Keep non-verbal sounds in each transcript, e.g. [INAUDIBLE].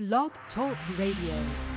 Blog Talk Radio.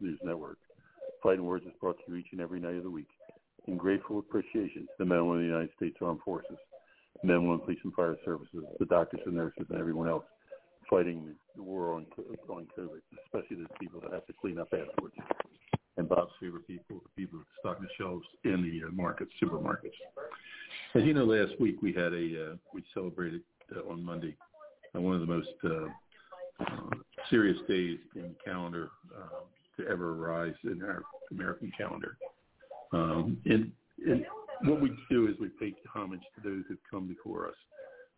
News Network. Fighting Words is brought to you each and every night of the week in grateful appreciation to the men and women of the United States Armed Forces, men and women of police and fire services, the doctors and nurses, and everyone else fighting the war on, on COVID, especially the people that have to clean up afterwards. And Bob's favorite people, the people that stock the shelves in the uh, markets, supermarkets. As you know, last week we had a, uh, we celebrated uh, on Monday uh, one of the most uh, uh, serious days in the calendar to ever arise in our American calendar. Um, and, and what we do is we pay homage to those who've come before us,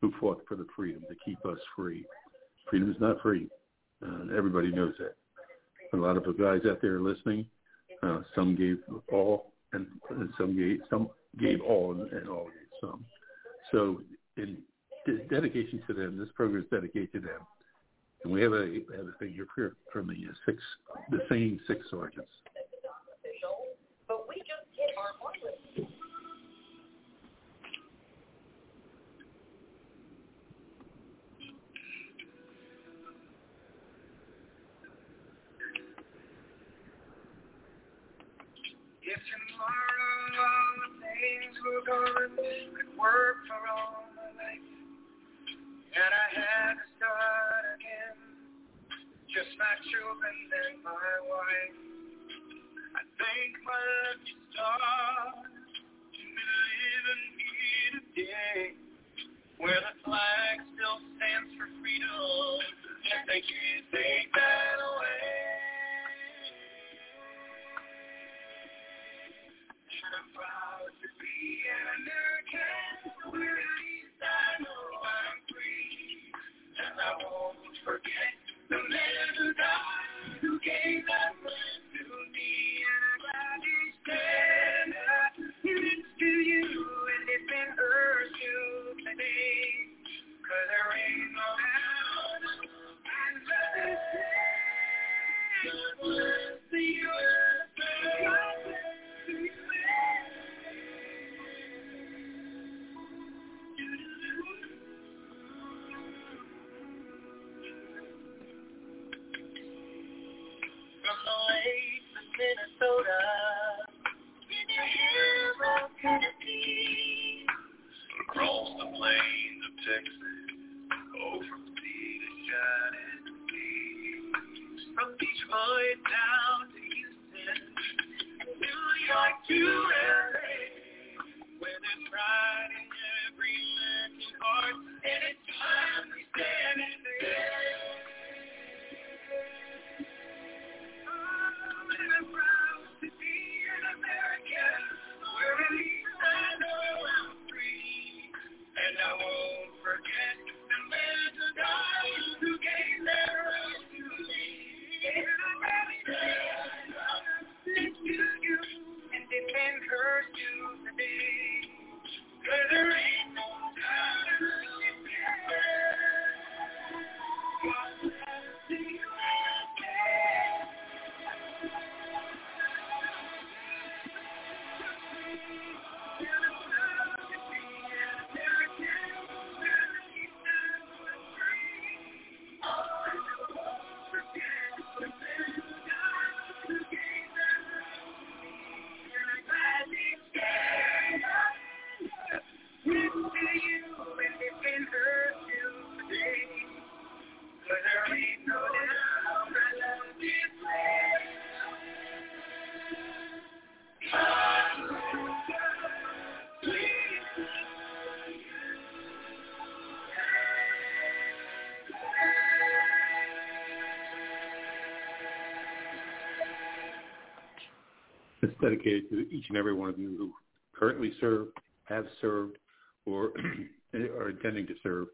who fought for the freedom to keep us free. Freedom is not free. Uh, everybody knows that. A lot of the guys out there listening, uh, some gave all, and, and some gave some gave all, and, and all gave some. So, in de- dedication to them, this program is dedicated to them. And we have a have a thing here from the six, the same six sergeants. Where the flag still stands for freedom, and they can't take that away. Dedicated to each and every one of you who currently serve, have served, or [CLEARS THROAT] are intending to serve.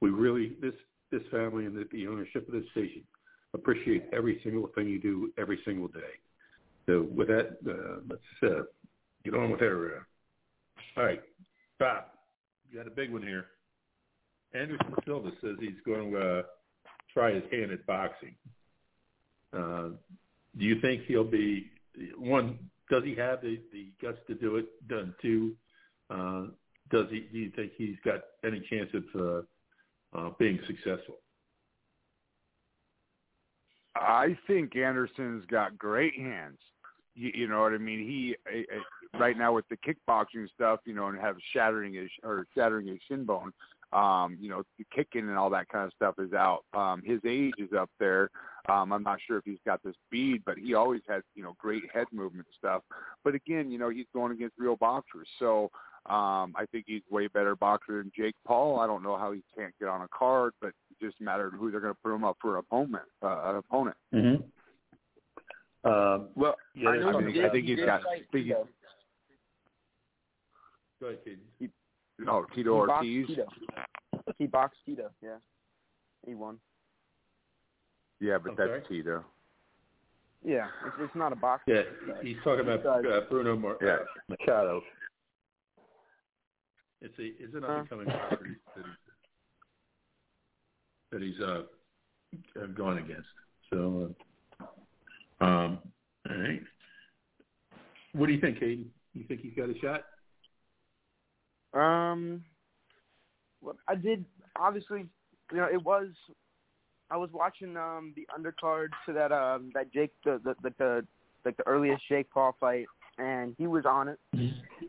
We really, this this family and the, the ownership of this station, appreciate every single thing you do every single day. So with that, uh, let's uh, get on with our. Uh, all right, Bob, you got a big one here. Anderson Silva says he's going to uh, try his hand at boxing. Uh, do you think he'll be one? Does he have the, the guts to do it? Done two. Uh, does he? Do you think he's got any chance of uh, uh, being successful? I think Anderson's got great hands. You, you know what I mean? He uh, right now with the kickboxing stuff, you know, and have shattering his or shattering his shin bone. Um, you know, kicking and all that kind of stuff is out. Um, his age is up there. Um, I'm not sure if he's got the speed, but he always has, you know, great head movement stuff. But again, you know, he's going against real boxers. So um, I think he's way better boxer than Jake Paul. I don't know how he can't get on a card, but it just mattered who they're going to put him up for an opponent. Uh, an opponent. Mm-hmm. Um, Well, Yeah, I I know think- he I think he he's did got- fight I think he- go ahead, Kayden. Oh, Tito He boxed Ortiz. Tito. He boxed Tito. Yeah, he won. Yeah, but I'm that's sorry? Tito. Yeah, it's, it's not a box. Yeah, he's talking about uh, Bruno Mar- Yeah. Machado. It's a is it Huh? not becoming property that he's, that he's uh, uh, gone against. So, uh, um, all right. What do you think, Hayden? You think he's got a shot? Um, well, I did obviously. You know, it was. I was watching um the undercard to that um that Jake the the the, the like the earliest Jake Paul fight, and he was on it,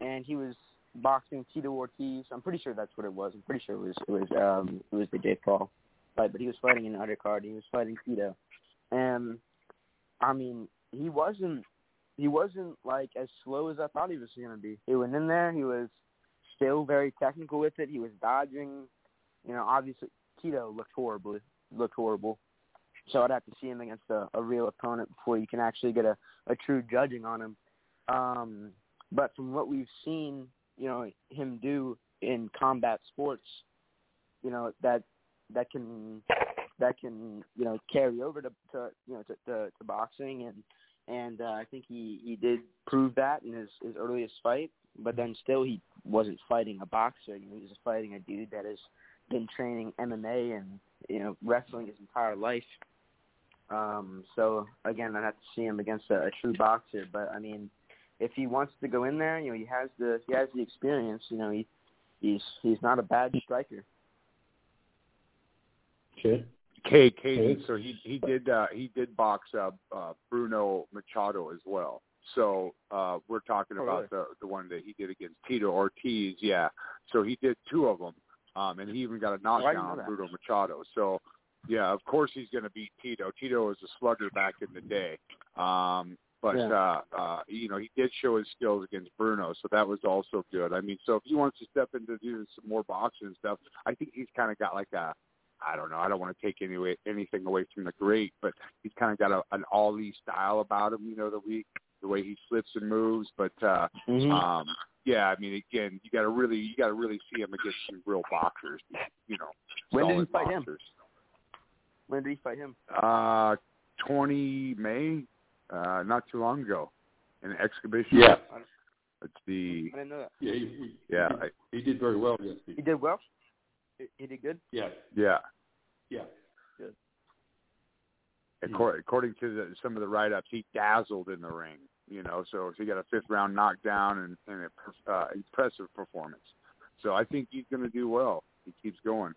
and he was boxing Tito Ortiz. I'm pretty sure that's what it was. I'm pretty sure it was it was um it was the Jake Paul fight, but he was fighting an undercard. He was fighting Tito, and I mean he wasn't he wasn't like as slow as I thought he was going to be. He went in there. He was still very technical with it. He was dodging. You know, obviously Tito looked horribly looked horrible. So I'd have to see him against a, a real opponent before you can actually get a, a true judging on him. Um, but from what we've seen, you know, him do in combat sports, you know, that that can that can you know carry over to, to you know to, to, to boxing and and uh, I think he he did prove that in his his earliest fight. But then still, he wasn't fighting a boxer. You know, he was fighting a dude that has been training MMA and you know wrestling his entire life. Um, so again, I'd have to see him against a, a true boxer. But I mean, if he wants to go in there, you know, he has the he has the experience. You know, he he's he's not a bad striker. Okay. K Katie, Okay. so he he did uh he did box uh, uh Bruno Machado as well. So uh we're talking Oh, about the the one that he did against Tito Ortiz, yeah. So he did two of them. Um and he even got a didn't knockdown on. Bruno Machado. So yeah, of course he's going to beat Tito. Tito was a slugger back in the day. Um but Yeah. uh uh you know, he did show his skills against Bruno, so that was also good. I mean, so if he wants to step into doing some more boxing and stuff, I think he's kind of got like a I don't know. I don't want to take any way, anything away from the great, but he's kind of got a, an Ali style about him. You know, the way the way he slips and moves. But uh, Mm-hmm. um, yeah, I mean, again, you got to really you got to really see him against some real boxers. You know, When did he solid fight him? when did he fight him? Uh, 20 May, uh, not too long ago, in exhibition. Yeah. It's the I didn't know that. Yeah. He, he, yeah He, I, he did very well against He me. did well. He, he did good. Yeah. yeah. Yeah. According, according to the, some of the write-ups, he dazzled in the ring. You know, so he got a fifth round knockdown and, and a uh, impressive performance. So I think he's going to do well. He keeps going.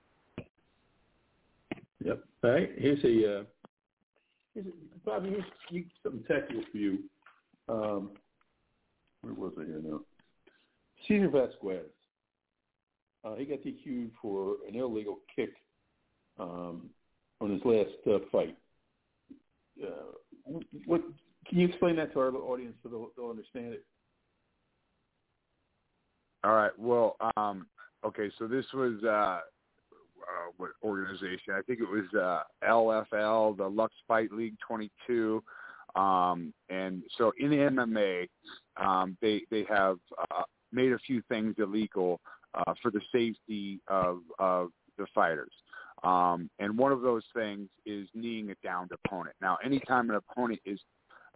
Yep. All right. Here's a uh, here's a, Bobby. Here's you, something technical for you. Um, where was I here now? Cesar Vasquez. Uh, he got DQ'd for an illegal kick um, on his last uh, fight. Uh, what can you explain that to our audience so they'll, they'll understand it? All right. Well, um, okay. So this was uh, uh, what organization? I think it was uh, LFL, the Lux Fight League 22. Um, and so in MMA, um, they they have uh, made a few things illegal uh, for the safety of of the fighters. Um, and one of those things is kneeing a downed opponent. Now, anytime an opponent is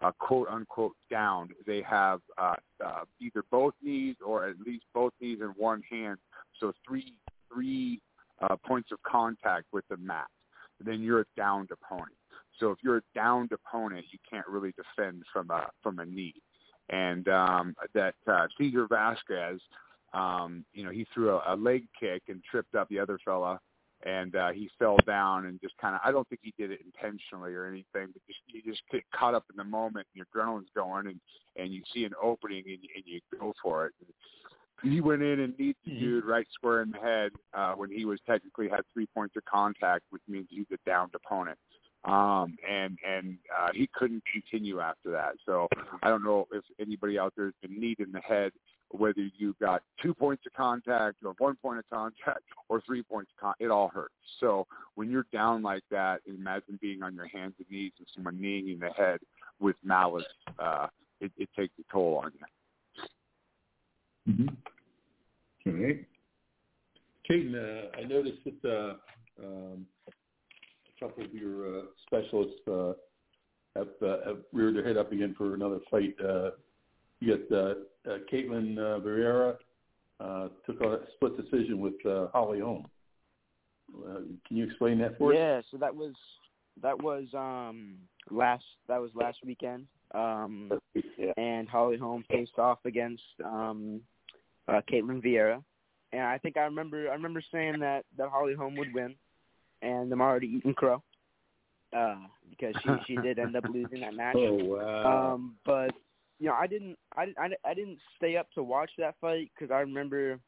uh, quote unquote down, they have uh, uh, either both knees or at least both knees in one hand. So three three uh, points of contact with the mat. Then you're a downed opponent. So if you're a downed opponent, you can't really defend from a from a knee. And um, that uh, Cesar Vasquez, um, you know, he threw a, a leg kick and tripped up the other fella and uh, he fell down and just kind of I don't think he did it intentionally or anything, but just you just get caught up in the moment and your adrenaline's going and and you see an opening and, you- and you go for it. And He went in and kneed the dude right square in the head uh, when he was technically had three points of contact, which means he's a downed opponent. Um, and and uh, he couldn't continue after that. So I don't know if anybody out there has been kneed in the head whether you've got two points of contact or one point of contact [LAUGHS] or three points of contact, it all hurts. So when you're down like that, imagine being on your hands and knees and someone kneeing in the head with malice. Uh, it, it takes a toll on you. Mm-hmm. Kayden, uh, I noticed that uh, um, a couple of your uh, specialists uh, have, uh, have reared their head up again for another fight. Uh, you got uh, uh, Ketlen uh, Barrera uh, took a split decision with uh, Holly Holm. Uh, can you explain that for us? Yeah, so that was that was um last that was last weekend. Um Yeah. and Holly Holm faced off against um uh Ketlen Vieira. And I think I remember I remember saying that that Holly Holm would win and I'm already eating crow. Uh because she she did end up losing that match. [LAUGHS] Oh wow. Um, but you know, I didn't, I, I, I didn't stay up to watch that fight because I remember,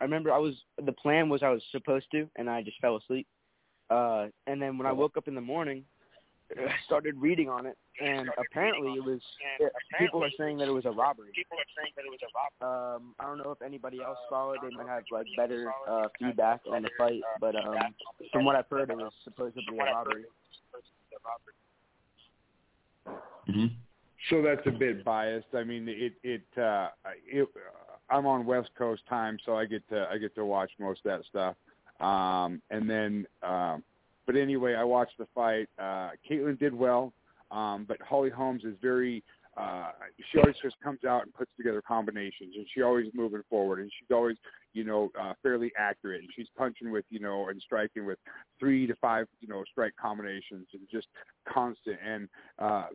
I remember I was the plan was I was supposed to, and I just fell asleep. Uh, and then when I woke up in the morning, [LAUGHS] I started reading on it, and apparently it was people are saying that it was a robbery. People are saying that it was a robbery. Um, I don't know if anybody else saw it. They might have like better uh, feedback on the fight, but um, from what I've heard, it was supposedly a robbery. Mm-hmm. So that's a bit biased. I mean, it it uh, it. I'm on West Coast time, so I get to I get to watch most of that stuff. Um, and then, um, but anyway, I watched the fight. Uh, Ketlen did well, um, but Holly Holmes is very. Uh, she always just comes out and puts together combinations, and she always moving forward, and she's always, you know, uh, fairly accurate, and she's punching with, you know, and striking with three to five, you know, strike combinations, and just constant. And uh,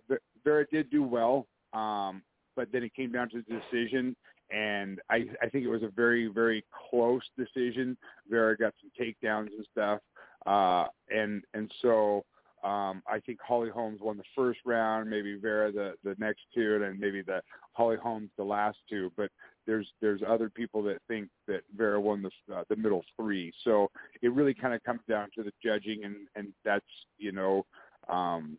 Vera did do well, um, but then it came down to the decision, and I, I think it was a very, very close decision. Vera got some takedowns and stuff, uh, and and so um, I think Holly Holmes won the first round, maybe Vera the the next two, and then maybe the Holly Holmes the last two. But there's there's other people that think that Vera won the uh, the middle three. So it really kind of comes down to the judging, and and that's you know. Um,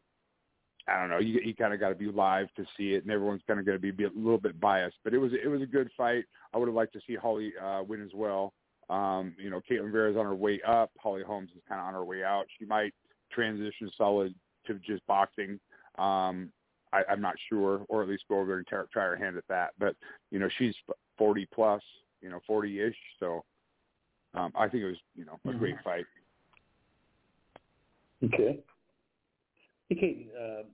I don't know. You you kind of got to be live to see it, and everyone's kind of going to be a little bit biased. But it was it was a good fight. I would have liked to see Holly uh, win as well. Um, you know, Ketlen Vera's on her way up. Holly Holmes is kind of on her way out. She might transition solid to just boxing. Um, I, I'm not sure, or at least go over there and try, try her hand at that. But you know, she's 40 plus, you know, 40-ish. So um, I think it was you know a Mm-hmm. great fight. Okay. Hey, um,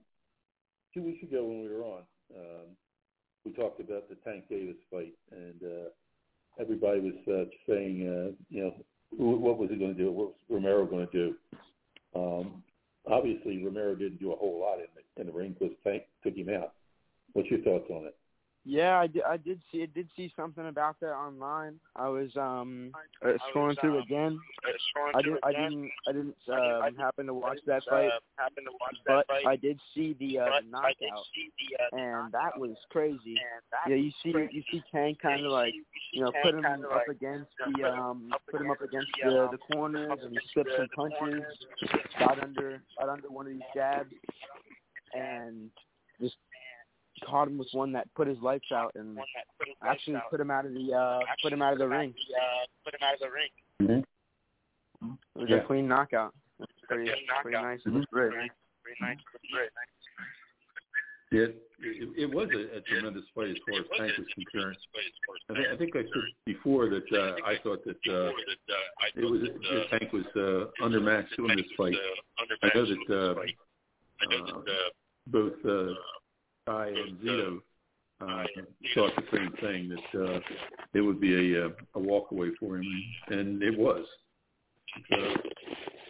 two weeks ago when we were on, um, we talked about the Tank Davis fight, and uh, everybody was uh, saying, uh, you know, what was he going to do? What was Romero going to do? Um, obviously, Romero didn't do a whole lot in the, in the ring because Tank took him out. What's your thoughts on it? Yeah, I did, I did see I did see something about that online. I was um uh, scrolling through again. I didn't I didn't I didn't um, happen to watch that fight, but I did see the uh, knockout, and that was crazy. Yeah, you see you see Tank kind of like you know put him up against the um put him up against the the corners and slipped some punches, got under got under one of these jabs, and just caught him with one that put his lights out and actually put him out of the uh put him out of the ring. Put him out of the ring. Mm-hmm. It was Yeah. a clean knockout. It's pretty pretty nice of the Brit. Yeah, it, it was a, a tremendous fight as far as Tank was concerned. I think, I think I said before that uh, I thought that uh, it was that Tank was uh, undermatched in this fight. I know that uh, uh, both uh, Tai and Zito uh, thought the same thing that uh, it would be a, uh, a walk away for him, and it was. So,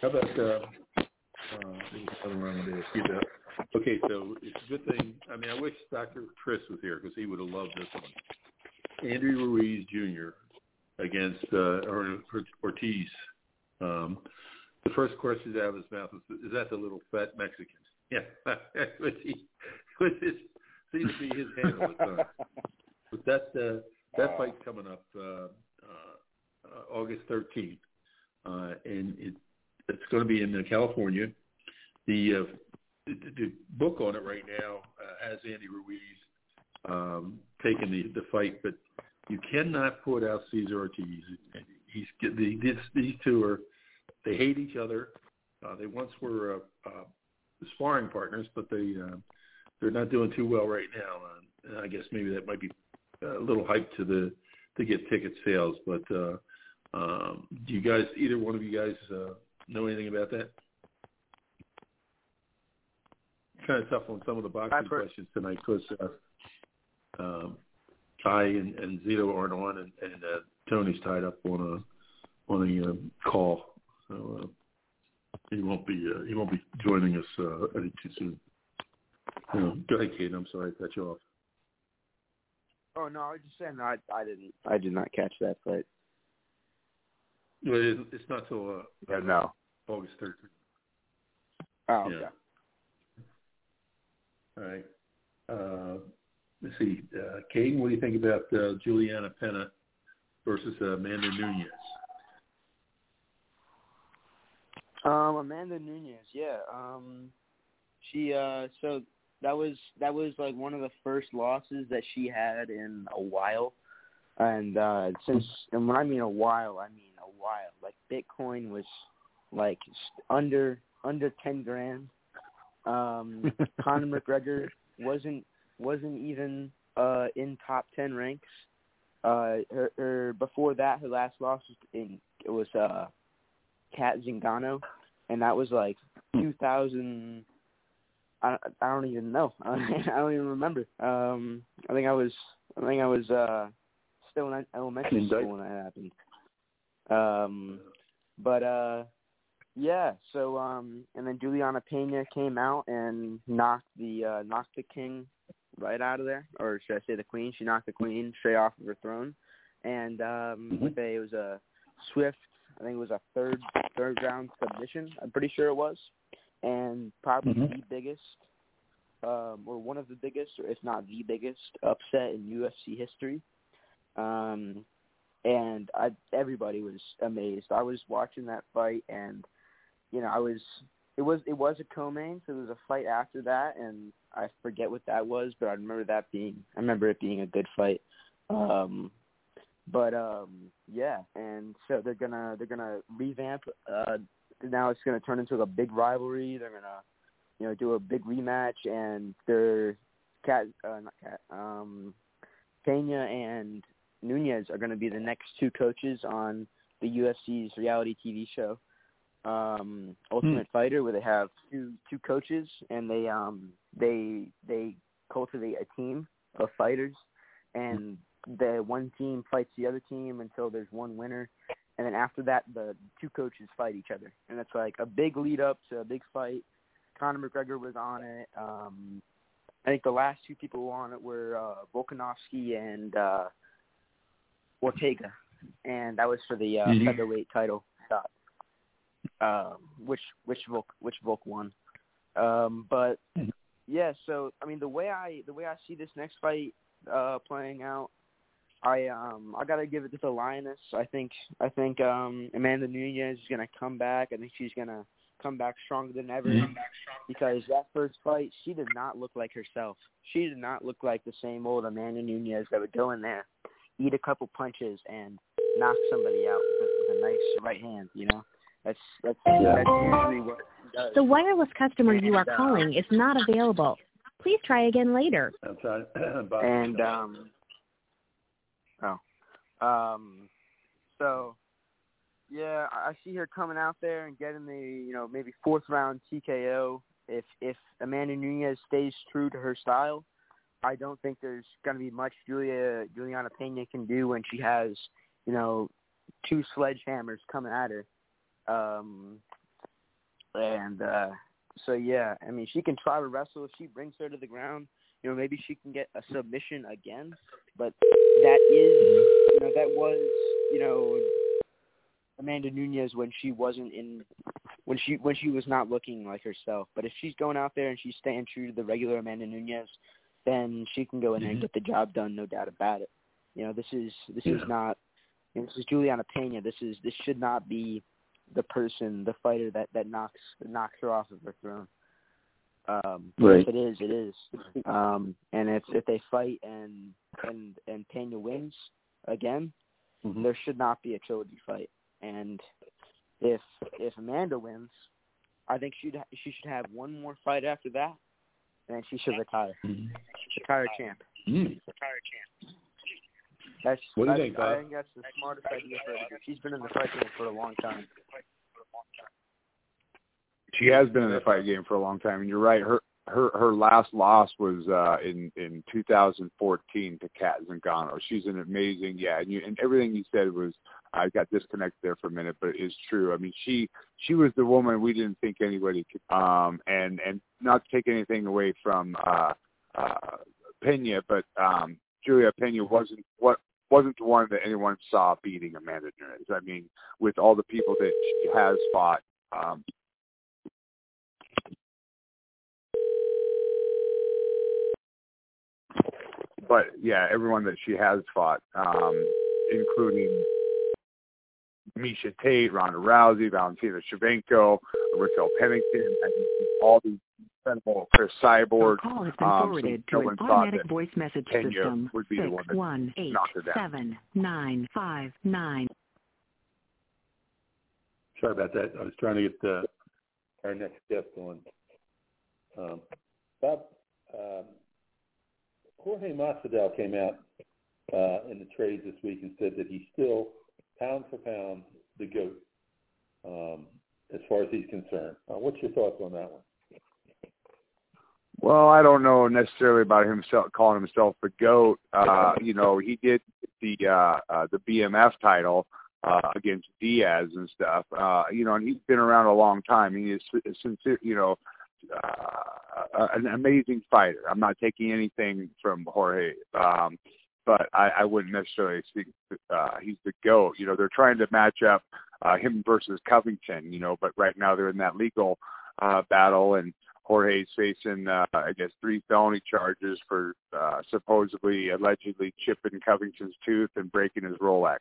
how about uh, uh, another round of this? You know, Okay, so it's a good thing. I mean, I wish Dr. Chris was here because he would have loved this one. Andrew Ruiz Jr. against uh, Or- Ortiz. Um, the first question out of his mouth was, "Is that the little fat Mexican?" [LAUGHS] Yeah, [LAUGHS] he, is, seems to be his handle at times. [LAUGHS] But that uh, that fight's coming up uh, uh, August 13th, uh, and it it's going to be in uh, California. The, uh, the the book on it right now uh, has Andy Ruiz um, taking the the fight, but you cannot put out Cesar Ortiz. He's the, these these two are they hate each other. Uh, they once were uh, uh, sparring partners, but they uh, they're not doing too well right now. Uh, and I guess maybe that might be a little hype to the to get ticket sales. But uh, um, do you guys, either one of you guys, uh, know anything about that? Kind of tough on some of the boxing questions tonight because uh, um, Tai and, and Zito aren't on, and, and uh, Tony's tied up on a on a um, call, so uh, he won't be uh, he won't be joining us uh, any too soon. Uh, go ahead, Kate. I'm sorry I cut you off. Oh no, I was just saying I I didn't I did not catch that fight. Well, it, it's not till uh, Yeah, no. August 13th. Oh okay. Yeah. All right. Uh, let's see, uh, Kayden, what do you think about uh, Juliana Pena versus uh, Amanda Nunes? Um, Amanda Nunes, yeah. Um, she uh, so that was that was like one of the first losses that she had in a while, and uh, since and when I mean a while, I mean a while. Like Bitcoin was like under under ten grand. Um, [LAUGHS] Conor McGregor wasn't wasn't even uh in top ten ranks. Uh, her, her before that, her last loss was in it was uh Cat Zingano, and that was like 2000. I I don't even know. [LAUGHS] I don't even remember. Um, I think I was I think I was uh still in elementary school when that happened. Um, but uh, yeah. So um, and then Juliana Pena came out and knocked the uh, knocked the king right out of there, or should I say the queen? She knocked the queen straight off of her throne, and um, with a it was a swift. I think it was a third third round submission. I'm pretty sure it was, and probably Mhm. the biggest, um, or one of the biggest, or if not the biggest upset in UFC history. Um, and I everybody was amazed. I was watching that fight, and you know I was it was it was a co-main, so there was a fight after that, and I forget what that was, but I remember that being I remember it being a good fight. Um, but um, yeah, and so they're gonna they're gonna revamp. Uh, now it's gonna turn into a big rivalry. They're gonna you know do a big rematch, and they're cat uh, not cat um, Pena and Nunes are going to be the next two coaches on the UFC's reality TV show, um, Ultimate Fighter, where they have two two coaches and they um they they cultivate a team of fighters, and the one team fights the other team until there's one winner, and then after that the two coaches fight each other, and it's like a big lead up to a big fight. Conor McGregor was on it. Um, I think the last two people who were on it were uh, Volkanovski and uh, Ortega, and that was for the uh, Mhm. featherweight title shot, um, which which Volk which Volk won. Um, but Mhm. yeah, so I mean the way I the way I see this next fight uh, playing out, I um I gotta give it to the Lioness. I think I think um Amanda Nunes is gonna come back. I think she's gonna come back stronger than ever Mhm. because that first fight she did not look like herself. She did not look like the same old Amanda Nunes that would go in there, eat a couple punches and knock somebody out with, with a nice right hand. You know, that's that's Yeah. that's usually what she does. The wireless customer you are uh, calling is not available. Please try again later. I'm trying. [CLEARS THROAT] And um um so yeah I see her coming out there and getting the you know maybe fourth round TKO if if Amanda Nunes stays true to her style I don't think there's going to be much Julia Juliana Pena can do when she has you know two sledgehammers coming at her. Um and uh so yeah I mean she can try to wrestle. If she brings her to the ground you know, maybe she can get a submission again. But that is, know, that was, you know, Amanda Nunes when she wasn't in, when she when she was not looking like herself. But if she's going out there and she's staying true to the regular Amanda Nunes, then she can go in there and get the job done, no doubt about it. You know, this is this is not, you know, this is Juliana Pena. This is this should not be the person, the fighter that that knocks knocks her off of her throne. Um, Right. If it is, it is. Um, and if if they fight and and and Pena wins again, Mhm. there should not be a trilogy fight. And if if Amanda wins, I think she'd ha- she should have one more fight after that, and then she should retire. Mhm. Retire champ. Mm. That's What do you that's- think, Bob? I think that's the smartest idea for her. She's been in the fight game for a long time. she has been in the fight game for a long time, and you're right. Her her her last loss was uh, in in 2014 to Cat Zingano. She's an amazing, yeah, and, you, and everything you said was I got disconnected there for a minute, but it is true. I mean, she she was the woman we didn't think anybody could, um, and and not to take anything away from uh, uh, Pena, but um, Julia Pena wasn't what wasn't the one that anyone saw beating Amanda Nunes. I mean, with all the people that she has fought. Um, but yeah, everyone that she has fought, um, including Miesha Tate, Ronda Rousey, Valentina Shevchenko, Raquel Pennington, I mean, all these incredible Cris Cyborg. Your call has been um, so forwarded no to an automatic voice message Kenya system. would be the one that one eight knocked her down. seven nine five nine. Sorry about that. I was trying to get uh, our next guest on. Um, Bob, um, Jorge Masvidal came out uh, in the trades this week and said that he's still pound for pound the goat um, as far as he's concerned. Uh, what's your thoughts on that one? Well, I don't know necessarily about himself calling himself the goat. Uh, you know, he did the uh, uh, the BMF title uh, against Diaz and stuff. Uh, you know, and he's been around a long time. He is sincere. You know, uh, an amazing fighter. I'm not taking anything from Jorge, um, but I, I wouldn't necessarily think uh, he's the goat. You know, they're trying to match up uh, him versus Covington. You know, but right now they're in that legal uh, battle and. Jorge's facing, uh, I guess, three felony charges for uh, supposedly, allegedly chipping Covington's tooth and breaking his Rolex.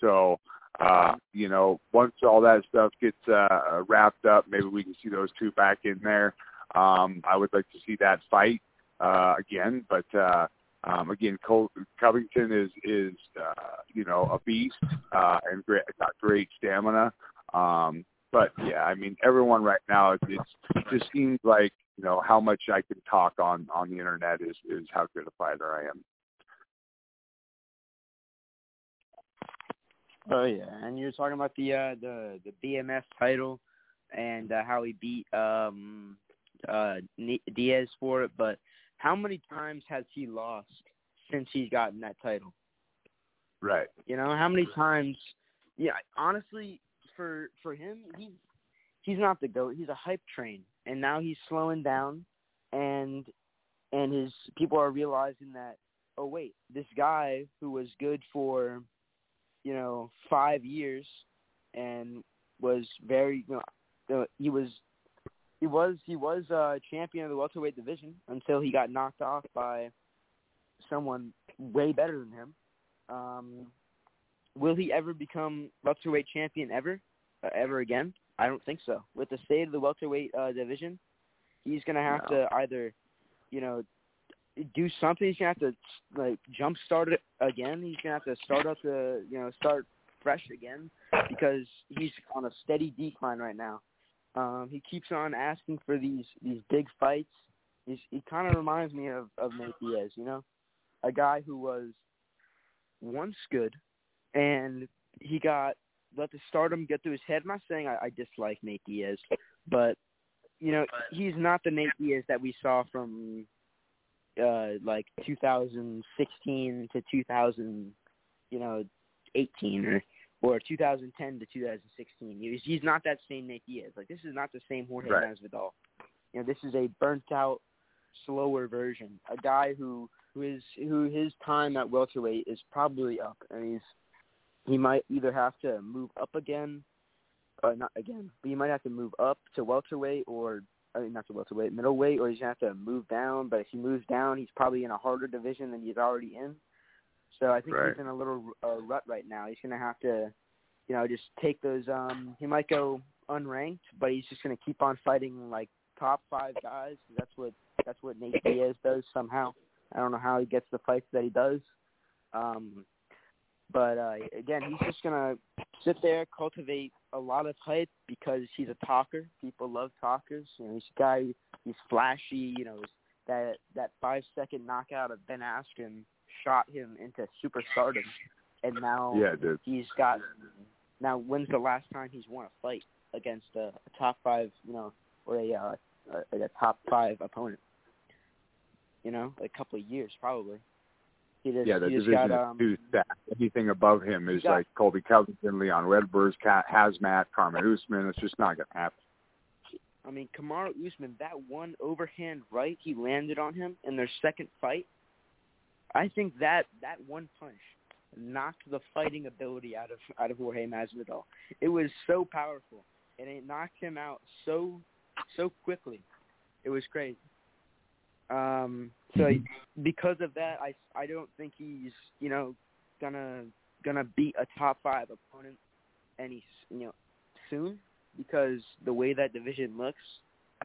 So, uh, you know, once all that stuff gets uh, wrapped up, maybe we can see those two back in there. Um, I would like to see that fight uh, again, but uh, um, again, Col- Covington is is uh, you know a beast uh, and great, got great stamina. Um, but yeah, I mean, everyone right now, it's, it's it just seems like you know how much I can talk on on the internet is is how good a fighter I am. Oh yeah, and you were talking about the uh, the the BMF title and uh, how he beat um uh Diaz for it, but how many times has he lost since he's gotten that title? Right. You know, how many times? Yeah, honestly, for for him, he's he's not the goat. He's a hype train, and now he's slowing down, and and his people are realizing that oh wait, this guy who was good for you know five years and was very you know he was he was he was uh champion of the welterweight division until he got knocked off by someone way better than him. Um, will he ever become welterweight champion ever, uh, ever again? I don't think so. With the state of the welterweight uh, division, he's gonna have No. to either, you know, do something. He's gonna have to like jump start it again. He's gonna have to start up the, you know, start fresh again because he's on a steady decline right now. Um, he keeps on asking for these these big fights. He's, he kind of reminds me of of Nate Diaz, you know, a guy who was once good, and he got let the stardom get through his head. I'm not saying I, I dislike Nate Diaz, but you know he's not the Nate Diaz that we saw from uh like 2016 to 2000, you know, 18 or or 2010 to 2016. He's he's not that same Nate Diaz. Like this is not the same Jorge Right. Masvidal. You know, this is a burnt out, slower version. A guy who who is who his time at welterweight is probably up, and he's he might either have to move up again, uh, not again, but he might have to move up to welterweight or I mean not to welterweight, middleweight, or he's gonna have to move down. But if he moves down, he's probably in a harder division than he's already in. So I think Right. he's in a little uh, rut right now. He's gonna have to, you know, just take those. um He might go unranked, but he's just gonna keep on fighting like top five guys. That's what that's what Nate Diaz does somehow. I don't know how he gets the fights that he does. Um, but uh, again, he's just gonna sit there, cultivate a lot of hype because he's a talker. People love talkers. You know, he's a guy. He's flashy. You know, that that five second knockout of Ben Askren shot him into superstardom, and now Yeah, dude. he's got. Now, when's the last time he's won a fight against a, a top five, you know, or a, uh, a a top five opponent? You know, a couple of years probably. He just, Yeah, the division got, um, is too stacked. Anything above him is got- like Colby Covington, Leon Redbers, Cat Hazmat, Kamaru Usman. It's just not gonna happen. I mean, Kamaru Usman, that one overhand right he landed on him in their second fight, I think that that one punch knocked the fighting ability out of out of Jorge Masvidal. It was so powerful, and it knocked him out so so quickly. It was crazy. Um, so Mhm. because of that, I I don't think he's you know gonna gonna beat a top five opponent any you know soon because the way that division looks,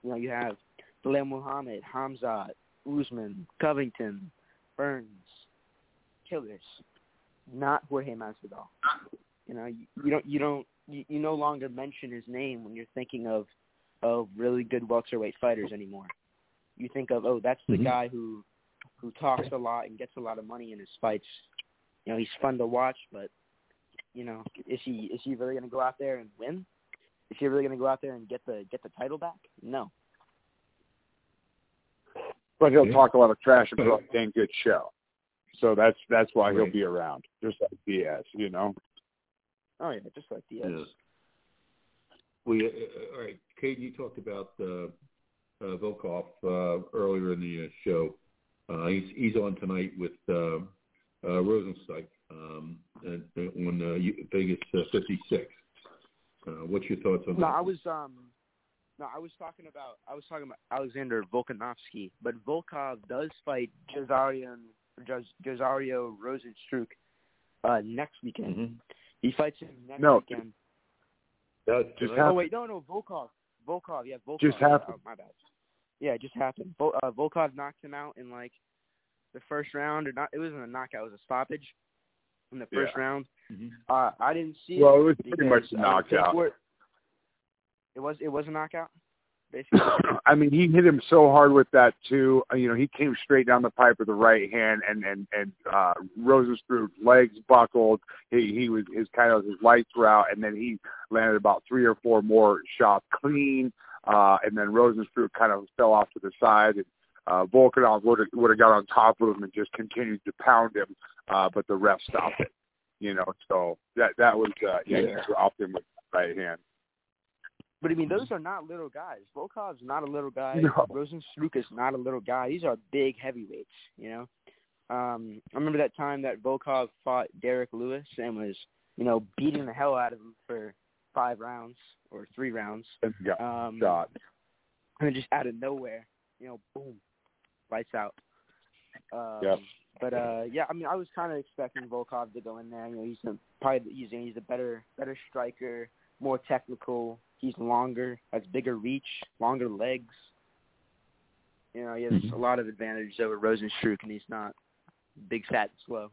you know you have Belal Muhammad, Khamzat, Usman, Covington, Burns, killers, not Jorge Masvidal. You know you, you don't you don't you, you no longer mention his name when you're thinking of of really good welterweight fighters anymore. You think of oh that's the Mhm. guy who who talks a lot and gets a lot of money in his fights. You know he's fun to watch, but you know is he is he really going to go out there and win? Is he really going to go out there and get the get the title back? No. But he'll Yeah. talk a lot of trash and put on a dang good show. So that's that's why he'll be around, just like Diaz, you know. Oh yeah, just like Diaz. Yes. We uh, all right, Kate. You talked about uh, uh, Volkov uh, earlier in the uh, show. Uh, he's he's on tonight with uh, uh, Rozenstruik um, at, on uh, Vegas uh, 56. Uh, what's your thoughts on No, that? I was um no, I was talking about I was talking about Alexander Volkanovski, but Volkov does fight Jazarian Jaz- Jazario Rozenstruik uh next weekend. Mhm. He fights him next No. weekend. That's Just Oh happened. wait, no, no, Volkov. Volkov, yeah, Volkov. Just happened. oh, my bad. Yeah, it just happened. Vol- uh, Volkov knocked him out in like the first round, or not? It wasn't a knockout; it was a stoppage in the first Yeah. round. Mhm. Uh, I didn't see Well, it. it was pretty much a knockout. think It was. It was a knockout, basically. [CLEARS THROAT] I mean, he hit him so hard with that too. Uh, You know, he came straight down the pipe with the right hand, and and and uh, Rozenstruik's legs buckled. He he was his kind of his lights were out, and then he landed about three or four more shots clean. Uh, and then Rozenstruik kind of fell off to the side, and uh, Volkanov would have would have got on top of him and just continued to pound him, uh, but the ref stopped it. You know, so that that was uh, yeah, Yeah. dropped him with the right hand. But I mean, those are not little guys. Volkov's not a little guy. No. Rozenstruik is not a little guy. These are big heavyweights. You know, um, I remember that time that Volkov fought Derrick Lewis and was, you know, beating the hell out of him for five rounds or three rounds. Got Um, shot. and then just out of nowhere, you know, boom, lights out. Um, Yep. But uh, yeah, I mean, I was kind of expecting Volkov to go in there. You know, he's a, probably he's he's a better better striker, more technical. He's longer, has bigger reach, longer legs. You know, he has Mhm. a lot of advantages over Rozenstruik, and he's not big, fat, and slow.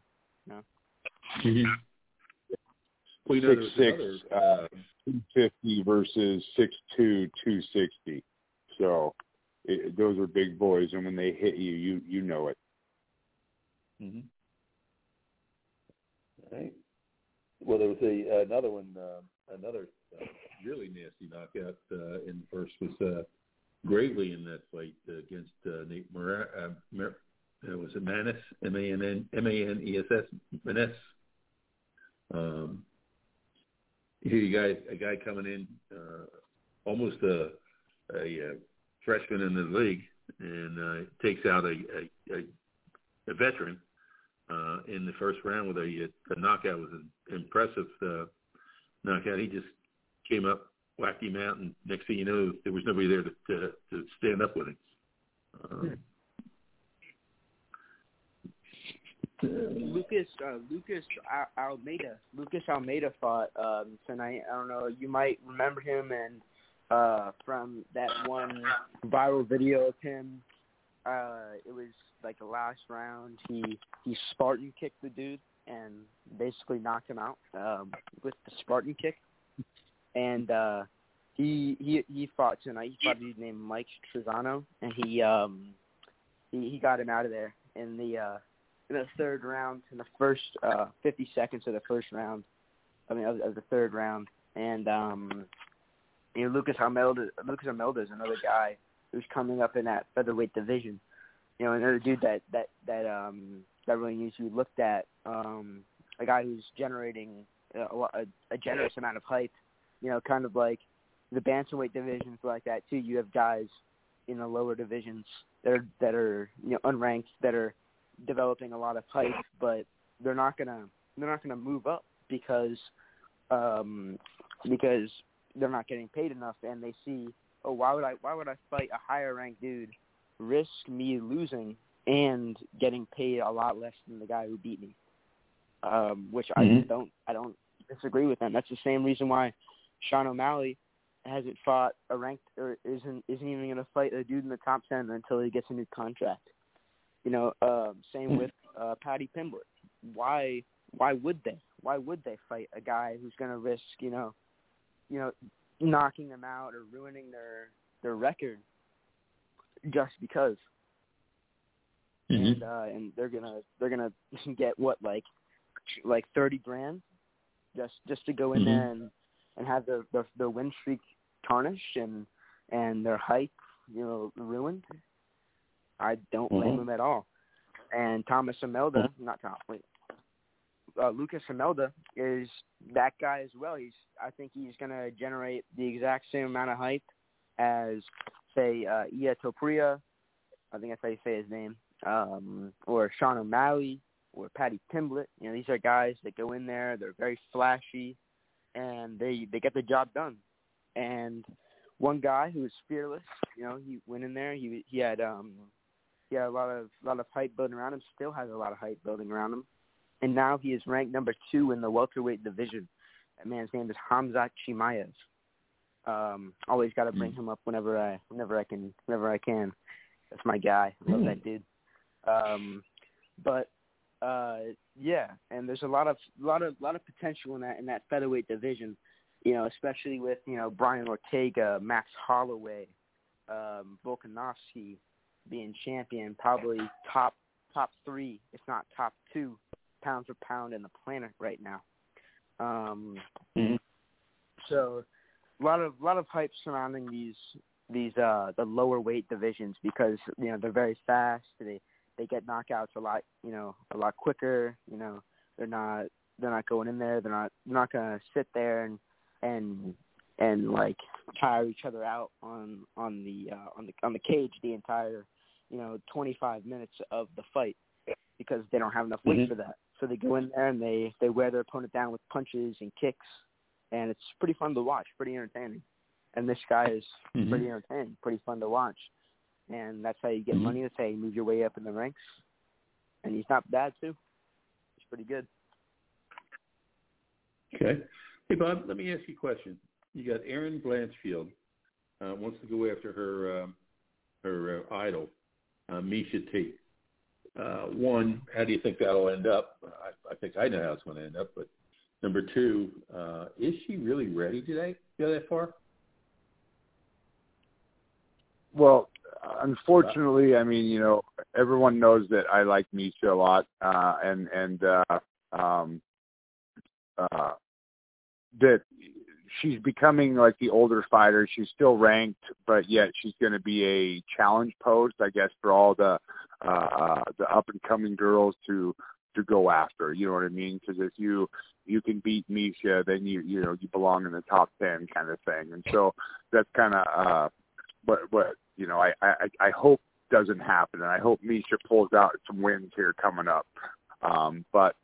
Mhm. Well, you know, Six six, another, uh, 250 versus six two, 260. So it, those are big boys, and when they hit you, you you know it. Mm-hmm. Right. Well, there was a another one, uh, another uh, really nasty knockout uh, in the first was uh, Gravely in that fight uh, against uh, Nate Mara. Uh, Mar- uh, was it Maness? M A N N M A N E S S Maness. Um, here you guys, a guy coming in, uh, almost a, a, uh freshman in the league, and uh, takes out a, a, a, a veteran uh, in the first round with a, a knockout. Was an impressive uh, knockout. He just came up, whacked him out, and next thing you know, there was nobody there to to, to stand up with him. Um, Lucas uh, Lucas Al- Almeida Lucas Almeida fought um, tonight. I don't know. You might remember him and uh, from that one viral video of him. Uh, it was like the last round. He he Spartan kicked the dude and basically knocked him out um, with the Spartan kick. And uh, he he he fought tonight. He fought a dude named Mike Trizano, and he um he he got him out of there in the uh in the third round, in the first uh, 50 seconds of the first round, I mean of, of the third round, and um, you know Lucas Almeida, Lucas Almeida is another guy who's coming up in that featherweight division. You know, another dude that that that um that really needs to be looked at. Um, a guy who's generating a, a, a generous amount of hype. You know, kind of like the bantamweight divisions like that too. You have guys in the lower divisions that are that are you know unranked that are developing a lot of hype, but they're not gonna they're not gonna move up because um because they're not getting paid enough and they see oh why would I why would I fight a higher ranked dude risk me losing and getting paid a lot less than the guy who beat me. Um, which I Mhm. don't I don't disagree with them. That's the same reason why Sean O'Malley hasn't fought a ranked or isn't isn't even going to fight a dude in the top ten until he gets a new contract. You know, um, same with uh, Paddy Pimblett. Why why would they? Why would they fight a guy who's going to risk you know, you know, knocking them out or ruining their their record just because? And uh, and they're gonna they're gonna [LAUGHS] get what like like thirty grand just just to go in Mhm. there and and have their their, their win streak tarnished and and their hype you know ruined. I don't blame Mhm. them at all. And Thomas Almeida, not Tom, wait, uh, Lucas Almeida is that guy as well. He's I think he's gonna generate the exact same amount of hype as say uh, Ilia Topuria. I think that's how you say his name. Um, or Sean O'Malley or Paddy Pimblett. You know, these are guys that go in there. They're very flashy, and they they get the job done. And one guy who was fearless, you know, he went in there. He he had um he had a lot of lot of hype building around him. Still has a lot of hype building around him. And now he is ranked number two in the welterweight division. That man's name is Khamzat Chimaev. Um, always got to bring him up whenever I whenever I can whenever I can. That's my guy. I love that dude. Um, but uh, yeah, and there's a lot of lot of lot of potential in that in that featherweight division. You know, especially with you know Brian Ortega, Max Holloway, um, Volkanovski being champion, probably top top three, if not top two, pound for pound in the planet right now. Um, Mhm. so a lot of lot of hype surrounding these these uh the lower weight divisions because you know they're very fast. They they get knockouts a lot you know a lot quicker. You know they're not they're not going in there. They're not they're not gonna sit there and and and like tire each other out on on the uh, on the on the cage the entire you know 25 minutes of the fight because they don't have enough weight Mhm. for that. So they go in there and they they wear their opponent down with punches and kicks, and it's pretty fun to watch, pretty entertaining. And this guy is Mhm. pretty entertaining, pretty fun to watch. And that's how you get Mhm. money. That's how you move your way up in the ranks. And he's not bad too. He's pretty good. Okay. Hey, Bob, let me ask you a question. You got Erin Blanchfield uh, wants to go after her um, her uh, idol, uh, Miesha Tate. Uh, one, how do you think that'll end up? I, I think I know how it's going to end up. But number two, uh, is she really ready today? Go that far? Well, unfortunately, I mean, you know, everyone knows that I like Miesha a lot, uh, and and uh, um, uh, that she's becoming like the older fighter. She's still ranked, but yet she's going to be a challenge post, I guess, for all the uh, uh, the up and coming girls to to go after. You know what I mean? Because if you you can beat Miesha, then you you know you belong in the top ten kind of thing. And so that's kind of uh, what what you know I, I I hope doesn't happen, and I hope Miesha pulls out some wins here coming up. Um, but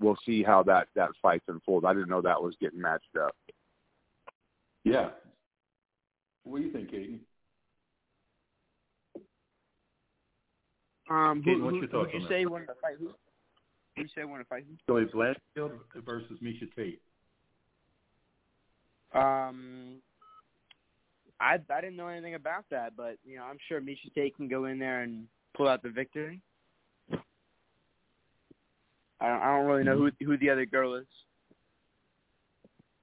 we'll see how that that fight unfolds. I didn't know that was getting matched up. Yeah. What do you think, Kayden? Um, Kayden, what's your thoughts who'd you on say wanted to fight who? Who you say wanted to fight who? So it's Blanchfield versus Miesha Tate. Um, I I didn't know anything about that, but you know I'm sure Miesha Tate can go in there and pull out the victory. I don't, I don't really know who who the other girl is.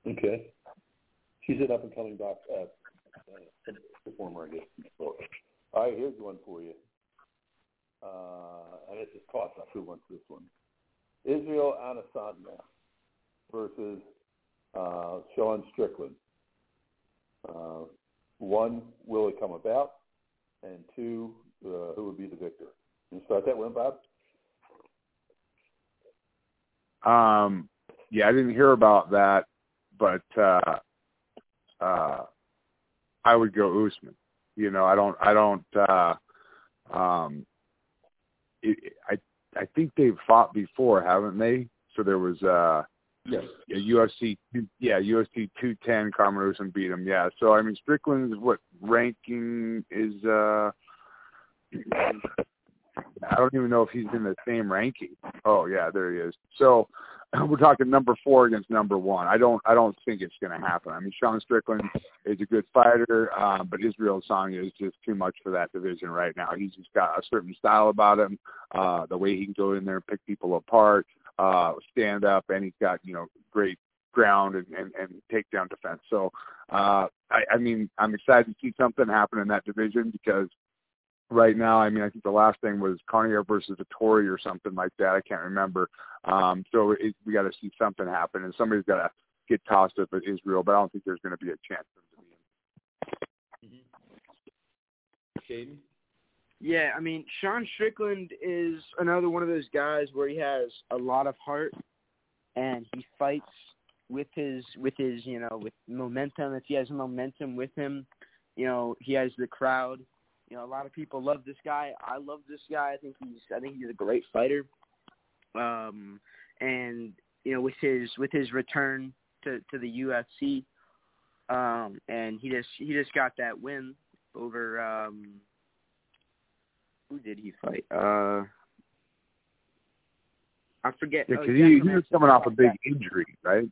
Okay. She's an up and coming doc, uh, uh, performer, I guess. All right, here's one for you. Uh, and it's just toss up. Who wants this one? Israel Adesanya versus uh, Sean Strickland. Uh, one, will it come about? And two, uh, who would be the victor? You start that one, Bob? Um, yeah, I didn't hear about that, but uh, uh, I would go Usman. You know, I don't, I don't. Uh, um, it, I I think they've fought before, haven't they? So there was uh, Yes. a UFC, yeah, UFC 210. Kamaru Usman beat him. Yeah. So I mean, Strickland's what ranking is uh I don't even know if he's in the same ranking. Oh yeah, there he is. So we're talking number four against number one. I don't I don't think it's going to happen. I mean, Sean Strickland is a good fighter, um, but Israel Adesanya is just too much for that division right now. He's just got a certain style about him, uh, the way he can go in there and pick people apart, uh, stand up, and he's got you know great ground and, and, and takedown defense. So uh, I, I mean, I'm excited to see something happen in that division because right now. I mean, I think the last thing was Cannonier versus a Tory or something like that. I can't remember. Um, so it, we got to see something happen, and somebody's got to get tossed up at Israel. But I don't think there's going to be a chance for them to be in. Kayden? Yeah, I mean, Sean Strickland is another one of those guys where he has a lot of heart, and he fights with his with his you know with momentum. If he has momentum with him, you know he has the crowd you know, a lot of people love this guy. I love this guy. I think he's I think he's a great fighter. Um and you know, with his with his return to to the UFC um and he just he just got that win over um who did he fight? Uh I forget. Yeah, oh, because he, he was coming off a big injury, right?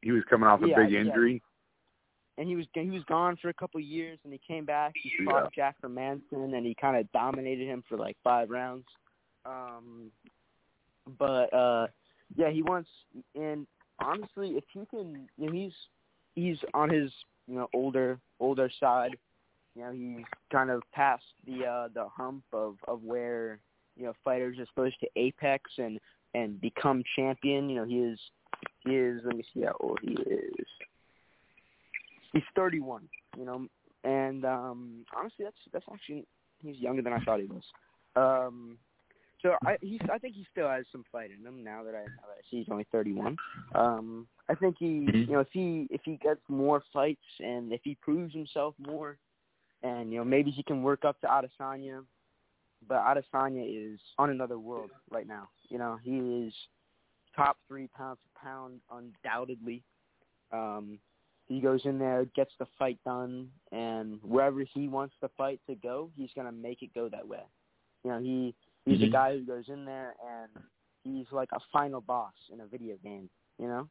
He was coming off a Yeah, big yeah. injury. And he was he was gone for a couple of years, and he came back. He fought Jack Hermansson, and he kind of dominated him for like five rounds. Um, but uh, yeah, he wants. And honestly, if he can, you know, he's he's on his you know older older side. You know, he's kind of past the uh, the hump of of where you know fighters are supposed to apex and and become champion. You know, he is he is. Let me see how old he is he's 31, you know, and um honestly, that's that's actually he's younger than I thought he was. Um, so I he's I think he still has some fight in him now that I now that I see he's only 31. Um, I think he Mhm. you know if he if he gets more fights and if he proves himself more, and you know maybe he can work up to Adesanya. But Adesanya is on another world right now. You know he is top three pound for pound undoubtedly. Um, he goes in there, gets the fight done, and wherever he wants the fight to go, he's gonna make it go that way. You know, he he's a Mhm. guy who goes in there and he's like a final boss in a video game. You know,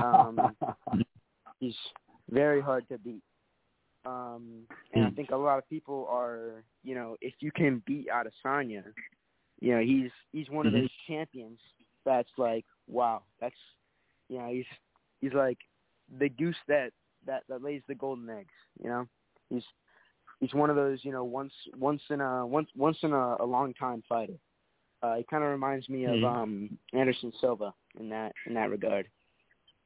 Um, [LAUGHS] he's very hard to beat. Um, and I Mm. think a lot of people are, you know, if you can beat Adesanya, you know, he's he's one of Mhm. those champions that's like, wow, that's, you know, he's he's like the goose that that that lays the golden eggs. You know, he's he's one of those, you know, once once in a once once in a, a long time fighter. Uh, he kind of reminds me of Mhm. um Anderson Silva in that in that regard.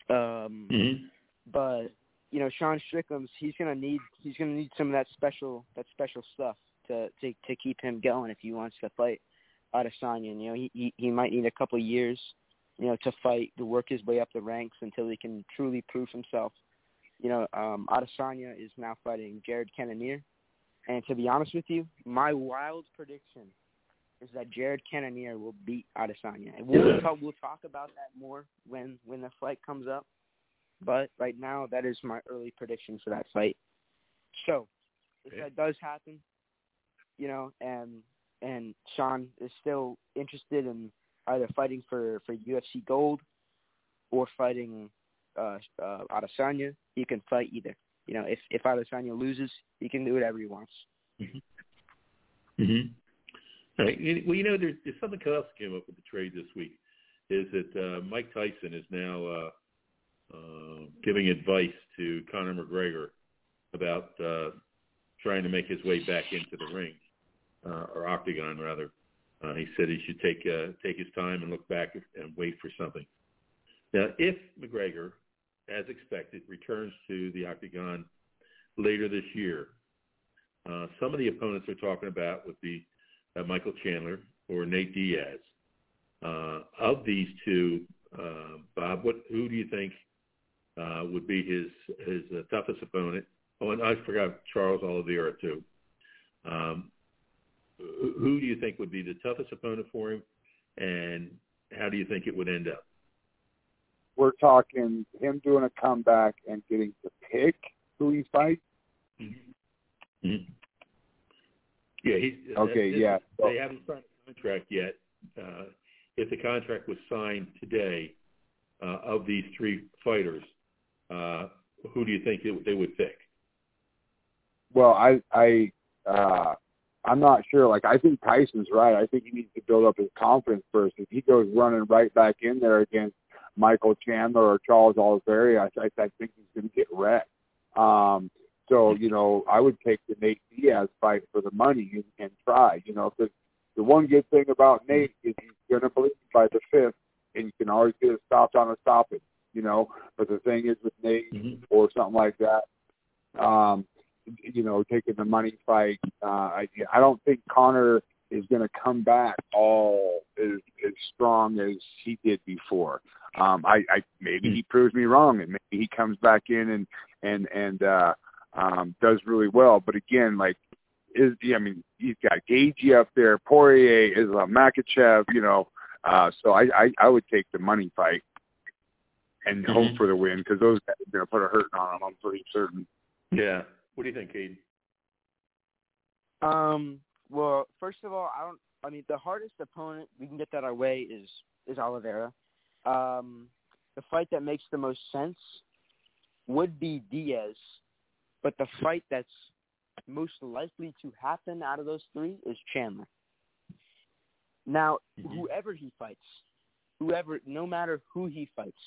Um, Mm-hmm. but you know, Sean Strickland's he's gonna need he's gonna need some of that special that special stuff to to to keep him going if he wants to fight Adesanya. You know, he he, he might need a couple of years, you know, to fight to work his way up the ranks until he can truly prove himself. You know, um, Adesanya is now fighting Jared Cannonier, and to be honest with you, my wild prediction is that Jared Cannonier will beat Adesanya. And we'll talk we'll talk about that more when when the fight comes up. But right now, that is my early prediction for that fight. So, if that does happen, you know, and and Sean is still interested in either fighting for for UFC Gold or fighting uh, uh, Adesanya, he can fight either. You know, if if Adesanya loses, he can do whatever he wants. Mm-hmm. All right. Well, you know, there's, there's something else came up with the trade this week. Is that uh, Mike Tyson is now uh, uh, giving advice to Conor McGregor about uh, trying to make his way back into the ring uh, or octagon rather. Uh, he said he should take uh, take his time and look back and wait for something. Now, if McGregor, as expected, returns to the octagon later this year, uh, some of the opponents they're talking about would be uh, Michael Chandler or Nate Diaz. Uh, of these two, uh, Bob, what who do you think uh, would be his his uh, toughest opponent? Oh, and I forgot Charles Oliveira too. Um, who do you think would be the toughest opponent for him, and how do you think it would end up? We're talking him doing a comeback and getting to pick who he fights. Mm-hmm. Yeah, he's Okay, that- yeah. They haven't signed a contract yet. Uh, if the contract was signed today, uh, of these three fighters, uh, who do you think they, they would pick? Well, I I uh I'm not sure. Like I think Tyson's right. I think he needs to build up his confidence first. If he goes running right back in there against Michael Chandler or Charles Oliveira, I, I, I think he's going to get wrecked. Um, so you know, I would take the Nate Diaz fight for the money and, and try. You know, because the one good thing about Nate is he's going to bleed by the fifth, and you can always get it stopped on a stoppage. You know, but the thing is with Nate Mm-hmm. or something like that, um, you know, taking the money fight. Uh, I, I don't think Conor is going to come back all as, as strong as he did before. Um, I, I maybe he proves me wrong, and maybe he comes back in and and and uh, um, does really well. But again, like is I mean, he's got Gaethje up there, Poirier, Islam Makhachev, you know. Uh, so I, I I would take the money fight and hope Mhm. for the win because those guys are going to put a hurting on him. I'm pretty certain. Yeah. What do you think, Kayden? Um. Well, first of all, I don't. I mean, the hardest opponent we can get that our way is is Oliveira. Um, the fight that makes the most sense would be Diaz, but the fight that's most likely to happen out of those three is Chandler. Now, whoever he fights, whoever, no matter who he fights,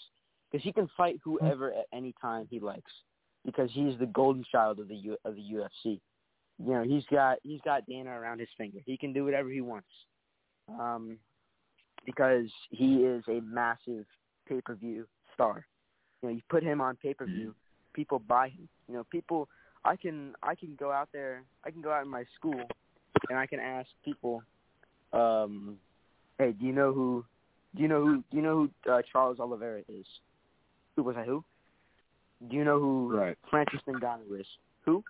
because he can fight whoever at any time he likes, because he's the golden child of the U, of the UFC. You know, he's got he's got Dana around his finger. He can do whatever he wants, um, because he is a massive pay per view star. You know, you put him on pay per view, people buy him. You know, people. I can I can go out there. I can go out in my school, and I can ask people, um, "Hey, do you know who? Do you know who? Do you know who uh, Charles Oliveira is? Who was I? Who? Do you know who Right. Francis Ngannou is? Who?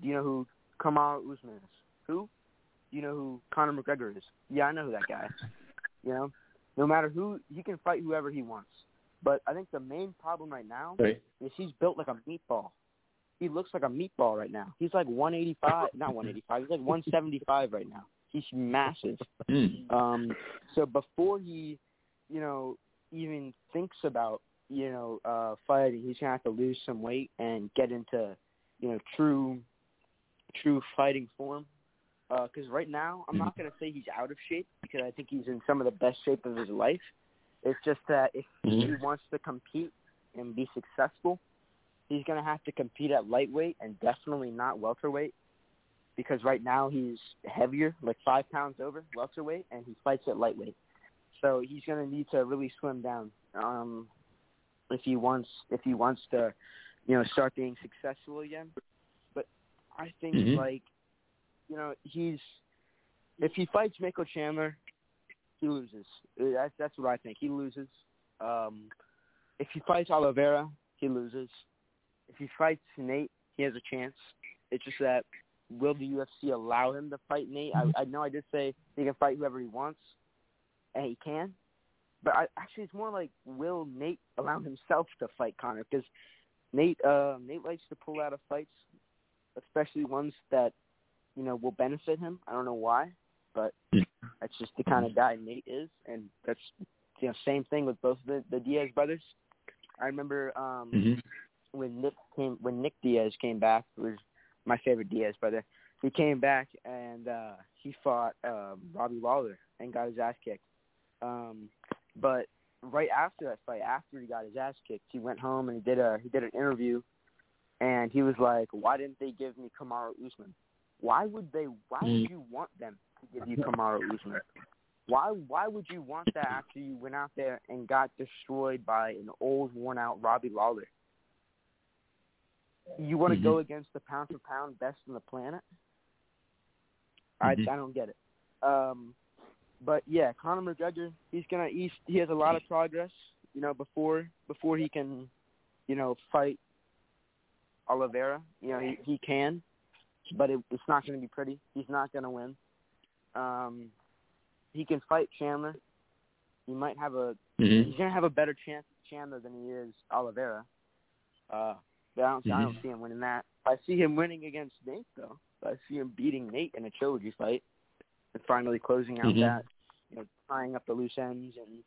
Do you know who Kamaru Usman is? Who? Do you know who Conor McGregor is? Yeah, I know who that guy. You know, no matter who, he can fight whoever he wants. But I think the main problem right now Right. is he's built like a meatball. He looks like a meatball right now. He's like 185, not 185. He's like 175 right now. He's massive. Mm. Um, so before he, you know, even thinks about, you know, uh, fighting, he's gonna have to lose some weight and get into, you know, true, true fighting form. Because right now, I'm not gonna say he's out of shape because I think he's in some of the best shape of his life. It's just that if he wants to compete and be successful, he's gonna have to compete at lightweight and definitely not welterweight because right now he's heavier, like five pounds over welterweight, and he fights at lightweight. So he's gonna need to really slim down um, if he wants if he wants to, you know, start being successful again. But I think Mhm. like, you know, he's if he fights Mako Chandler, he loses. That's that's what I think. He loses. Um, if he fights Oliveira, he loses. If he fights Nate, he has a chance. It's just that will the UFC allow him to fight Nate? I, I know I did say he can fight whoever he wants, and he can. But I, actually, it's more like will Nate allow himself to fight Conor? Because Nate, uh, Nate likes to pull out of fights, especially ones that you know will benefit him. I don't know why, but that's just the kind of guy Nate is, and that's you know same thing with both the the Diaz brothers. I remember um Mhm. when Nick came when Nick Diaz came back, who was my favorite Diaz brother. He came back and uh he fought um Robbie Lawler and got his ass kicked. Um but right after that fight, after he got his ass kicked, he went home and he did a he did an interview and he was like, Why didn't they give me Kamaru Usman? Why would they why would you want them to give you Kamaru Usman? Why why would you want that after you went out there and got destroyed by an old worn out Robbie Lawler? You want to go against the pound for pound best on the planet? I Mhm. I don't get it. Um, but yeah, Conor McGregor, he's gonna he's, he has a lot of progress. You know, before before he can, you know, fight Oliveira. You know, he he can, but it, it's not going to be pretty. He's not going to win. Um, he can fight Chandler. He might have a Mhm. he's gonna have a better chance with Chandler than he is Oliveira. Uh, but I don't, I don't see him winning that. I see him winning against Nate though. I see him beating Nate in a trilogy fight, and finally closing out Mhm. that, you know, tying up the loose ends and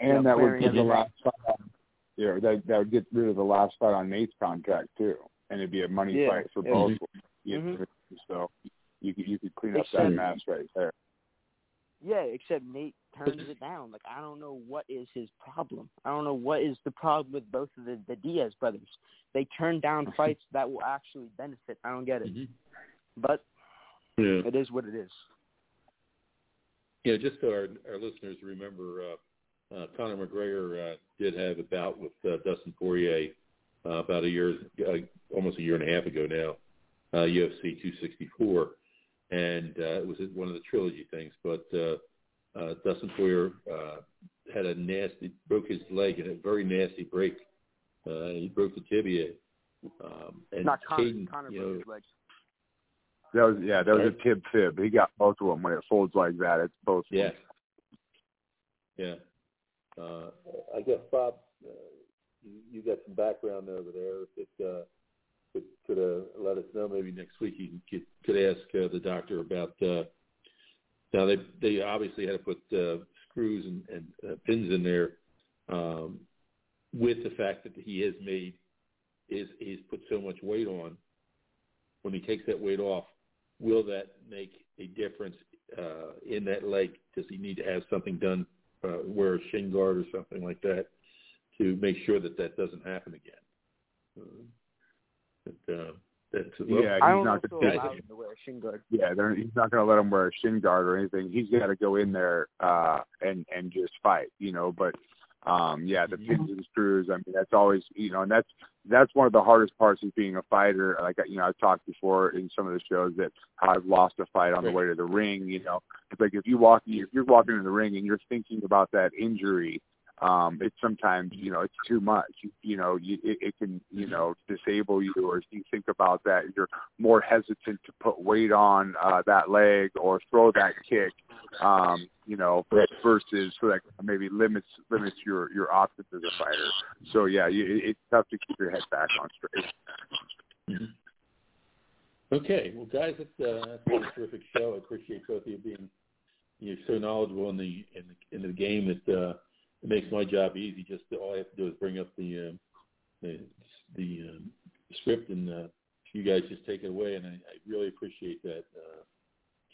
And Yeah, that would clearing be the last fight. On, yeah, that that would get rid of the last fight on Nate's contract too, and it'd be a money Yeah, fight for yeah. both. You Mhm. know, So you could you could clean up that mess right there. Yeah, except Nate turns it down. Like I don't know what is his problem. I don't know what is the problem with both of the, the Diaz brothers. They turn down [LAUGHS] fights that will actually benefit. I don't get it. Mhm. But Yeah. it is what it is. Yeah, just so our our listeners remember, uh, uh, Conor McGregor uh, did have a bout with uh, Dustin Poirier uh, about a year, uh, almost a year and a half ago now, uh, UFC 264, and uh, it was one of the trilogy things. But uh, uh, Dustin Poirier uh, had a nasty, broke his leg in a very nasty break. Uh, he broke the tibia. Um, and Not Conor. Kayden, Conor you broke his leg. That was yeah, that was Right. a tib fib. He got both of them when it folds like that. It's both. Yeah. Yeah. Uh, I guess Bob, uh, you, you got some background over there. If it, uh, could, could uh, let us know maybe next week. You could, could ask uh, the doctor about. Uh, now they they obviously had to put uh, screws and, and uh, pins in there um, with the fact that he has made is he's put so much weight on. When he takes that weight off, will that make a difference uh, in that leg? Does he need to have something done, uh, wear a shin guard or something like that, to make sure that that doesn't happen again? Uh, but, uh, that's well, Yeah, he's don't not gonna- allow him to wear a shin guard. Yeah, he's not going to let him wear a shin guard or anything. He's got to go in there uh, and and just fight, you know. But um, yeah, the pins and screws. I mean, that's always you know, and that's that's one of the hardest parts of being a fighter. Like you know, I've talked before in some of the shows that how I've lost a fight on the way to the ring. You know, it's like if you walk, if you're walking in the ring and you're thinking about that injury. Um, it's sometimes, you know, it's too much. You, you know, you, it, it can, you know, disable you or you think about that. You're more hesitant to put weight on uh, that leg or throw that kick, um, you know, versus so that maybe limits limits your your options as a fighter. So yeah, you, it- it's tough to keep your head back on straight. Okay, well, guys, it's, uh, that's been a terrific show. I appreciate both of you being you're so knowledgeable in the in the in the game that uh, it makes my job easy. Just all I have to do is bring up the uh, the, the um, script, and uh, you guys just take it away. And I, I really appreciate that, uh,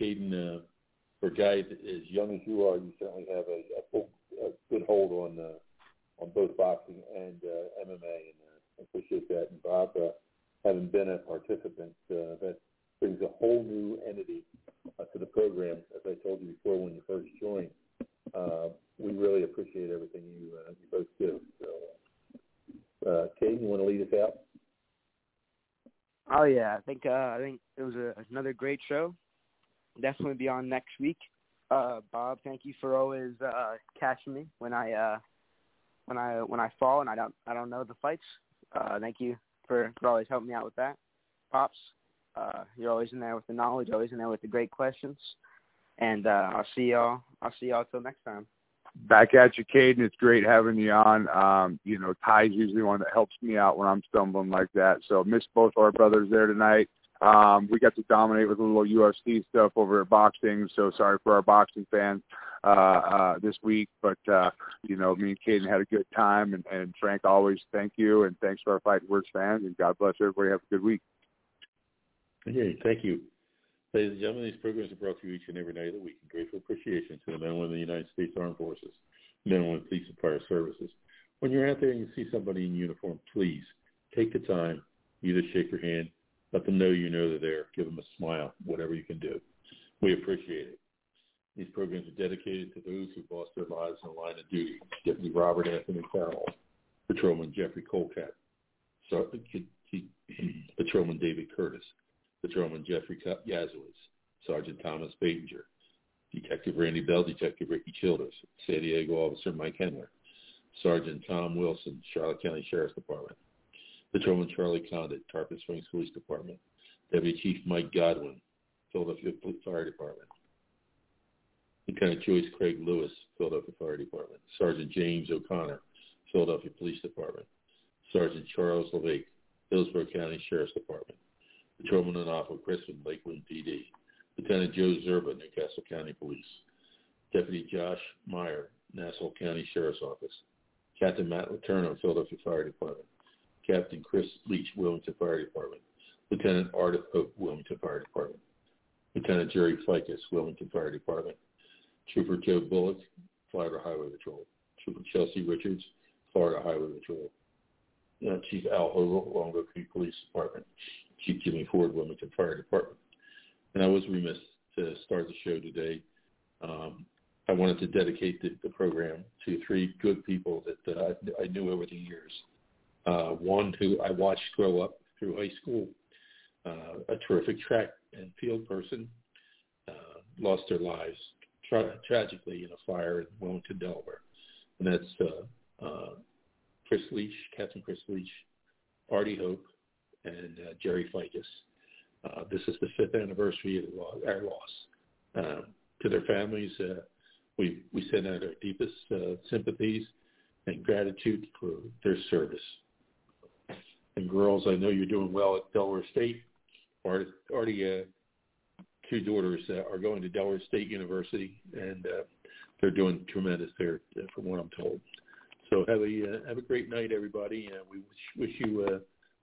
Kayden. Uh, for a guy as young as you are, you certainly have a, a, full, a good hold on uh, on both boxing and uh, MMA, and uh, I appreciate that. And Bob, uh, having been a participant, uh, that brings a whole new entity uh, to the program. As I told you before when you first joined, uh, we really appreciate everything you uh, you both do. So, uh, Kayden, you want to lead us out? Oh yeah, I think uh, I think it was a, another great show. Definitely be on next week. Uh, Bob, thank you for always uh, catching me when I uh, when I when I fall and I don't I don't know the fights. Uh, thank you for, for always helping me out with that. Pops, uh, you're always in there with the knowledge, always in there with the great questions. And uh, I'll see y'all. I'll see y'all till next time. Back at you, Kayden. It's great having you on. Um, you know, Tai's usually one that helps me out when I'm stumbling like that. So miss both our brothers there tonight. Um, we got to dominate with a little UFC stuff over at boxing. So sorry for our boxing fans uh, uh, this week, but uh, you know, me and Kayden had a good time. And, and Frank, always thank you, and thanks for our Fighting Words fans. And God bless everybody. Have a good week. Okay, thank you. Ladies and gentlemen, these programs are brought to you each and every night of the week in grateful appreciation to the men and women of the United States Armed Forces, men and women of police and fire services. When you're out there and you see somebody in uniform, please take the time, either shake your hand, let them know you know they're there, give them a smile, whatever you can do. We appreciate it. These programs are dedicated to those who lost their lives in the line of duty. Deputy Robert Anthony Farrell, Patrolman Jeffrey Colcat, [CLEARS THROAT] Patrolman David Curtis, Patrolman Jeffrey Yazowitz, Sergeant Thomas Batinger, Detective Randy Bell, Detective Ricky Childers, San Diego Officer Mike Henler, Sergeant Tom Wilson, Charlotte County Sheriff's Department, Patrolman Charlie Condit, Tarpon Springs Police Department, Deputy Chief Mike Godwin, Philadelphia Fire Department, Lieutenant Joyce Craig Lewis, Philadelphia Fire Department, Sergeant James O'Connor, Philadelphia Police Department, Sergeant Charles LeVake, Hillsborough County Sheriff's Department, Patrolman Anapa Crispin, Lakeland PD. Lieutenant Joe Zerba, Newcastle County Police. Deputy Josh Meyer, Nassau County Sheriff's Office. Captain Matt Letourneau, Philadelphia Fire Department. Captain Chris Leach, Wilmington Fire Department. Lieutenant Ardythe Hope, Wilmington Fire Department. Lieutenant Jerry Fickes, Wilmington Fire Department. Trooper Joe Bullock, Florida Highway Patrol. Trooper Chelsea Richards, Florida Highway Patrol. Uh, Chief Al Hogle, Longview Creek Police Department. Jimmy Ford, Wilmington Fire Department. And I was remiss to start the show today. Um, I wanted to dedicate the, the program to three good people that uh, I knew over the years. Uh, one who I watched grow up through high school, uh, a terrific track and field person, uh, lost their lives tra- tragically in a fire in Wilmington, Delaware. And that's uh, uh, Chris Leach, Captain Chris Leach, Artie Hope, and uh, Jerry Fickes. Uh, this is the fifth anniversary of our loss. Uh, to their families, uh, we we send out our deepest uh, sympathies and gratitude for their service. And girls, I know you're doing well at Delaware State. Our, already uh, two daughters uh, are going to Delaware State University, and uh, they're doing tremendous there, uh, from what I'm told. So have a uh, have a great night, everybody, and we wish, wish you a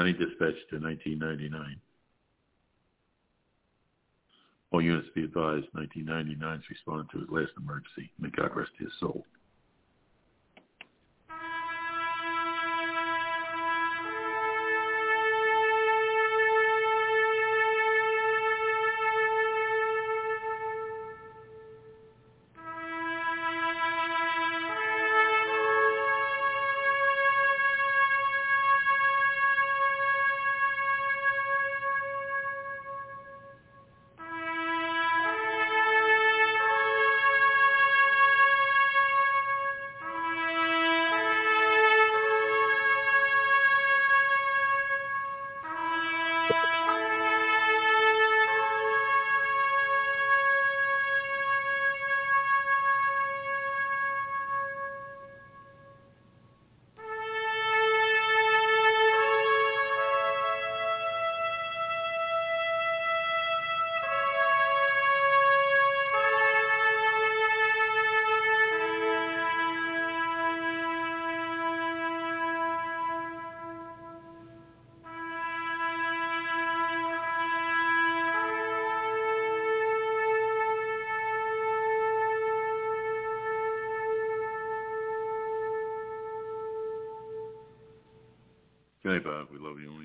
County Dispatch to 1999. All units be advised, 1999's responded to his last emergency. May God rest his soul. Love you.